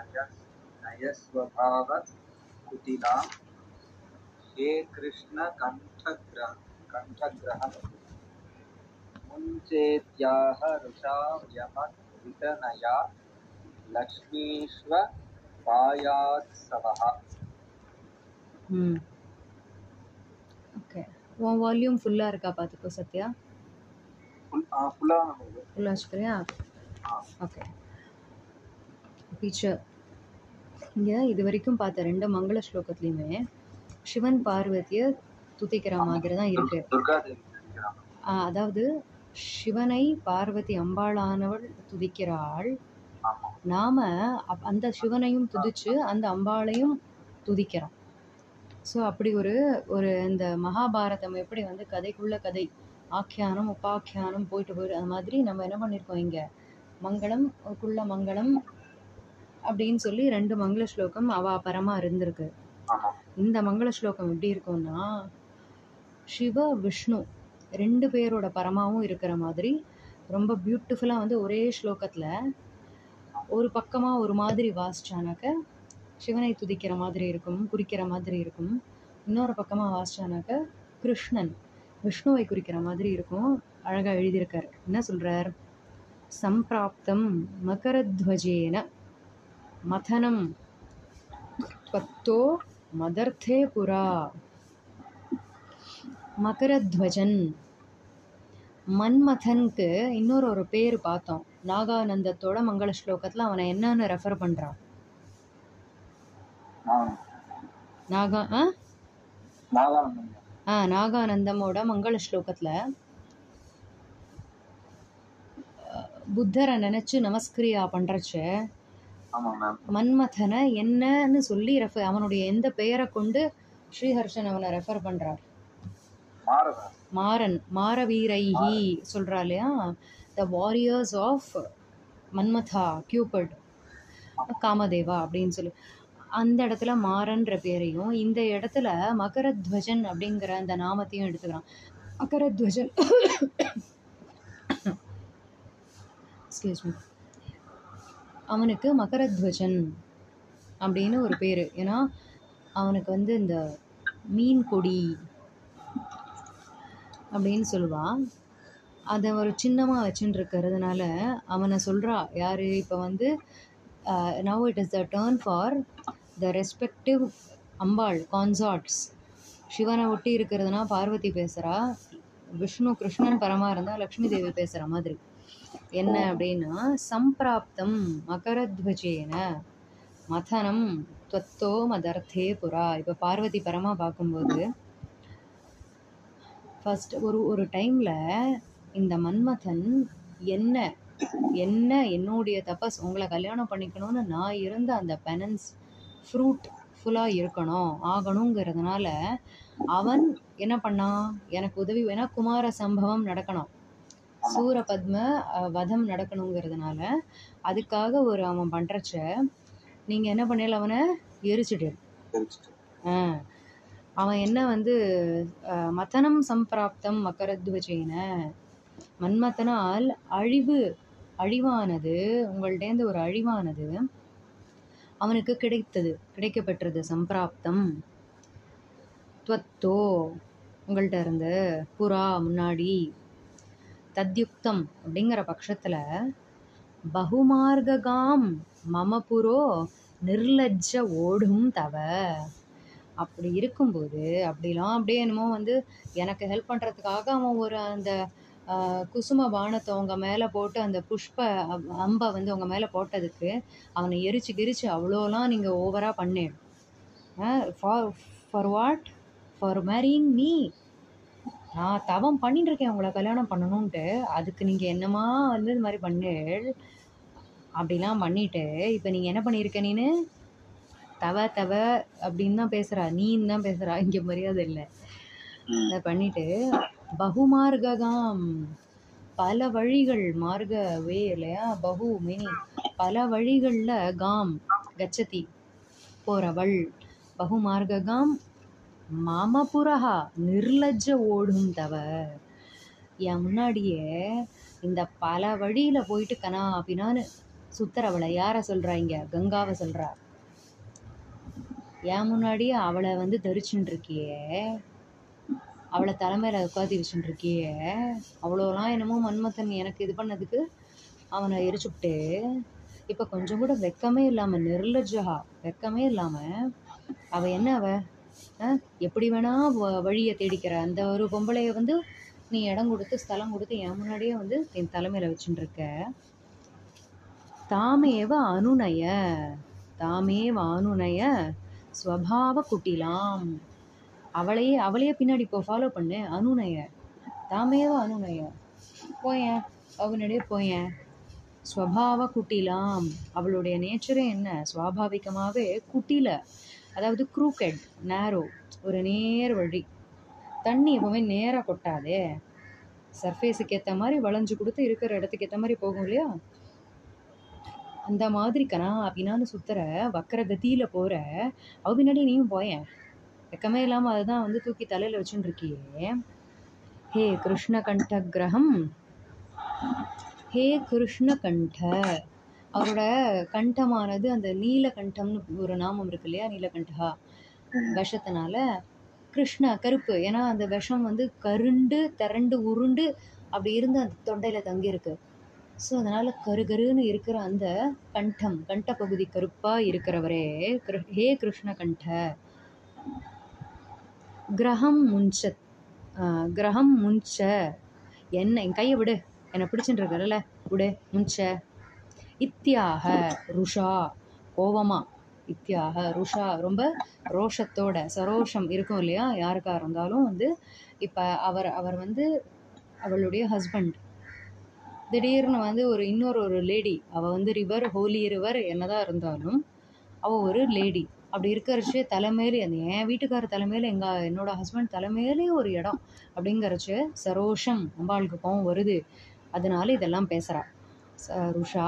नय नयस्वभाव कुटिला हे कृष्ण कण्ठग्रह कण्ठग्रह मुञ्चेत्याह रुषा यमद्वितनया लक्ष्मीष्व पायात्सवः ம் ஓகே உன் வால்யூம் ஃபுல்லாக இருக்கா பார்த்துக்கோ சத்யா फुल फुल्ला नमः ஃபுல்லாக வச்சுக்கிறியா हाँ ஓகே டீச்சர் இங்கே இது வரைக்கும் பார்த்த ரெண்டு மங்கள ஸ்லோகத்துலேயுமே சிவன் பார்வதியை துதிக்கிற மாதிரி தான் இருக்கு. அதாவது சிவனை பார்வதி அம்பாளானவள் துதிக்கிறாள். நாம அந்த சிவனையும் துதிச்சு அந்த அம்பாளையும் துதிக்கிறோம். ஸோ அப்படி ஒரு ஒரு இந்த மகாபாரதம் எப்படி வந்து கதைக்குள்ள கதை ஆக்கியானம் உபாக்கியானம் போயிட்டு போயிட்டு அந்த மாதிரி நம்ம என்ன பண்ணியிருக்கோம் இங்கே? மங்களம் குள்ள மங்களம் அப்படின்னு சொல்லி ரெண்டு மங்கள ஸ்லோகம் அவ பரமா இருந்திருக்கு. இந்த மங்கள ஸ்லோகம் எப்படி இருக்கும்னா சிவ விஷ்ணு ரெண்டு பேரோட பரமாவும் இருக்கிற மாதிரி ரொம்ப பியூட்டிஃபுல்லாக வந்து ஒரே ஸ்லோகத்தில் ஒரு பக்கமாக ஒரு மாதிரி வாசிச்சானாக்க சிவனை துதிக்கிற மாதிரி இருக்கும் குறிக்கிற மாதிரி இருக்கும். இன்னொரு பக்கமாக வாசிச்சானாக்க கிருஷ்ணன் விஷ்ணுவை குறிக்கிற மாதிரி இருக்கும். அழகாக எழுதியிருக்கார். என்ன சொல்கிறார் சம்பிராப்தம் மகரத்வஜேன மதனம் பத்தோ மதர்த்தே புரா மகரத்வஜன். மன்மதனுக்கு இன்னொரு ஒரு பேர் பார்த்தோம். நாகானந்தத்தோட மங்கள ஸ்லோகத்தில் அவனை என்னன்னு ரெஃபர் பண்ணுறான் நாகா ஆ? நாகானந்தம். ஆ நாகானந்தமோட மங்கள ஸ்லோகத்தில் புத்தரை நினச்சி நமஸ்கிரியா பண்ணுறச்ச மன்மதனை என்னன்னு சொல்லி ரெஃபர் அவனுடைய எந்த பெயரை கொண்டு ஸ்ரீஹர்ஷன் அவனை ரெஃபர் பண்ணுறார் மாறதா மாறன் மாரவீரைஹி சொல்கிறா இல்லையா? The warriors of Manmatha Cupid Kamadeva அப்படின்னு சொல்லி. அந்த இடத்துல மாறன்ற பேரையும் இந்த இடத்துல மகரத்வஜன் அப்படிங்கிற அந்த நாமத்தையும் எடுத்துக்கிறான். மகரத்வஜன். எக்ஸ்கியூஸ் மீ அவனுக்கு மகரத்வஜன் அப்படின்னு ஒரு பேர். ஏன்னா அவனுக்கு வந்து இந்த மீன் கொடி அப்படின்னு சொல்லுவான் அதை ஒரு சின்னமாக வச்சுட்டு இருக்கிறதுனால அவனை சொல்கிறா யார் இப்போ வந்து now it is the turn for the respective Ambal consorts சிவனை ஒட்டி இருக்கிறதுனா பார்வதி பேசுகிறா விஷ்ணு கிருஷ்ணன் பரமா இருந்தால் லக்ஷ்மி தேவி பேசுகிற மாதிரி. என்ன அப்படின்னா சம்பிராப்தம் மகரத்வஜேன மதனம் துவத்தோ மதர்த்தே புறா. இப்போ பார்வதி பரமா பார்க்கும்போது ஃபஸ்ட் ஒரு ஒரு டைமில் இந்த மன்மதன் என்ன என்ன என்னுடைய தபஸ் உங்களை கல்யாணம் பண்ணிக்கணும்னு நான் இருந்த அந்த பெனன்ஸ் ஃப்ரூட் ஃபுல்லாக இருக்கணும் ஆகணுங்கிறதுனால அவன் என்ன பண்ணான்? எனக்கு உதவி வேணால் குமார சம்பவம் நடக்கணும். சூரபத்ம வதம் நடக்கணுங்கிறதுனால அதுக்காக ஒரு அவன் பண்ணுறச்ச நீங்கள் என்ன பண்ணல அவனை? எரிச்சிட்டு ஆ. அவன் என்ன வந்து அஹ், மதனம் சம்பிராப்தம் மகரத்வஜேன மன்மதனால் அழிவு அழிவானது உங்கள்டேந்து ஒரு அழிவானது அவனுக்கு கிடைத்தது கிடைக்கப்பெற்றது சம்பிராப்தம். துவத்தோ உங்கள்கிட்ட இருந்து புறா முன்னாடி தத்யுக்தம் அப்படிங்கிற பட்சத்தில் பகுமார்ககாம் மமபுரோ நிர்லஜ்ஜ ஓடும் தவ. அப்படி இருக்கும்போது அப்படிலாம் அப்படியே என்னமோ வந்து எனக்கு ஹெல்ப் பண்ணுறதுக்காக அவன் ஒரு அந்த குசும பானத்தை அவங்க மேலே போட்டு அந்த புஷ்ப அம்பை வந்து அவங்க மேலே போட்டதுக்கு அவனை எரிச்சு கிரிச்சு அவ்வளோலாம் நீங்கள் ஓவராக பண்ணேன். For for what for marrying me நான் தவம் பண்ணிட்டு இருக்கேன் உங்களை கல்யாணம் பண்ணணுன்ட்டு அதுக்கு நீங்கள் என்னமா வந்து இது மாதிரி பண்ணேள் அப்படிலாம் பண்ணிட்டு இப்போ நீங்கள் என்ன பண்ணியிருக்க நீனு? தவ தவ அப்படின்னு தான் பேசுகிறா நீன்னு தான் பேசுகிறா இங்கே மரியாதை இல்லை. அதை பண்ணிட்டு பகுமார்ககாம். பல வழிகள் மார்க வே இல்லையா? பகு மெனி பல வழிகளில் காம் கச்சதி போறவள். பகுமார்ககாம் மாமபுரஹா நிர்லஜ்ஜ ஓடும் தவ என் முன்னாடியே இந்த பல வழியில் போயிட்டு கனா அப்படின்னான்னு சுத்தரவளை யாரை சொல்கிறா இங்க? கங்காவை சொல்கிறா என் முன்னாடியே அவளை வந்து தரிச்சுட்டு இருக்கியே அவளை தலைமையில் உட்காந்து வச்சுட்டு இருக்கியே அவ்வளோலாம் என்னமோ மன்மத்தன் எனக்கு இது பண்ணதுக்கு அவனை எரிச்சுப்ட்டு இப்போ கொஞ்சம் கூட வெக்கமே இல்லாமல் நிர்லஜ்ஜா வெக்கமே இல்லாமல் அவள் என்ன அவள் எப்படி வேணா வ- வழியை தேடிக்கிற. அந்த ஒரு பொம்பளைய வந்து நீ இடம் கொடுத்து ஸ்தலம் கொடுத்து என் முன்னாடியே வந்து என் தலைமையில வச்சுட்டு இருக்க தாமேவ அனுநய தாமேவ அனுநய ஸ்வபாவ குட்டிலாம். அவளையே அவளையே பின்னாடி இப்போ ஃபாலோ பண்ணு. அனுநய தாமேவ அனுநய. போயேன் அவனுடைய போயேன். ஸ்வபாவ குட்டிலாம். அவளுடைய நேச்சரே என்ன? சுவாபாவிகமாகவே குட்டில. அதாவது க்ரூக்கெட் நேரோ ஒரு நேர் வழி. தண்ணி எப்பவுமே நேராக கொட்டாதே. சர்ஃபேஸுக்கு ஏற்ற மாதிரி வளைஞ்சு கொடுத்து இருக்கிற இடத்துக்கு ஏற்ற மாதிரி போகும் இல்லையா? அந்த மாதிரி கணா அப்படின்னான்னு சுற்றுற வக்கர கதியில் போகிற அவ பின்னாடி நீயும் போயேன் வெக்கமே இல்லாமல் அதுதான் வந்து தூக்கி தலையில் வச்சுட்டு இருக்கியே ஹே கிருஷ்ண கண்ட கிரகம் ஹே கிருஷ்ண கண்ட அவரோட கண்டமானது அந்த நீலகண்டம்னு ஒரு நாமம் இருக்கு இல்லையா? நீலகண்டா விஷத்தினால கிருஷ்ண கருப்பு. ஏன்னா அந்த விஷம் வந்து கருண்டு திரண்டு உருண்டு அப்படி இருந்து அந்த தொண்டையில தங்கி இருக்கு ஸோ அதனால கருகருன்னு இருக்கிற அந்த கண்டம் கண்ட பகுதி கருப்பா இருக்கிறவரே கிரு- ஹே கிருஷ்ண கண்ட கிரகம் முஞ்ச கிரகம் முஞ்ச. என்ன என் கையை விடு. என்னை பிடிச்சிட்டு இருக்கல விடு முஞ்ச. இத்தியாக ருஷா கோவமாக இத்தியாக ருஷா. ரொம்ப ரோஷத்தோட சரோஷம் இருக்கும் இல்லையா? யாருக்கா இருந்தாலும் வந்து இப்போ அவர் அவர் வந்து அவளுடைய ஹஸ்பண்ட் திடீர்னு வந்து ஒரு இன்னொரு ஒரு லேடி அவள் வந்து ரிவர் ஹோலி ரிவர் என்னதான் இருந்தாலும் அவள் ஒரு லேடி அப்படி இருக்கிறச்சு தலைமையில அந்த என் வீட்டுக்கார தலைமையில எங்க என்னோட ஹஸ்பண்ட் தலைமையிலே ஒரு இடம். அப்படிங்கிறச்சு சரோஷம் அம்பாளுக்கு கோவம் வருது. அதனால இதெல்லாம் பேசுறா. ಸ ರುಷಾ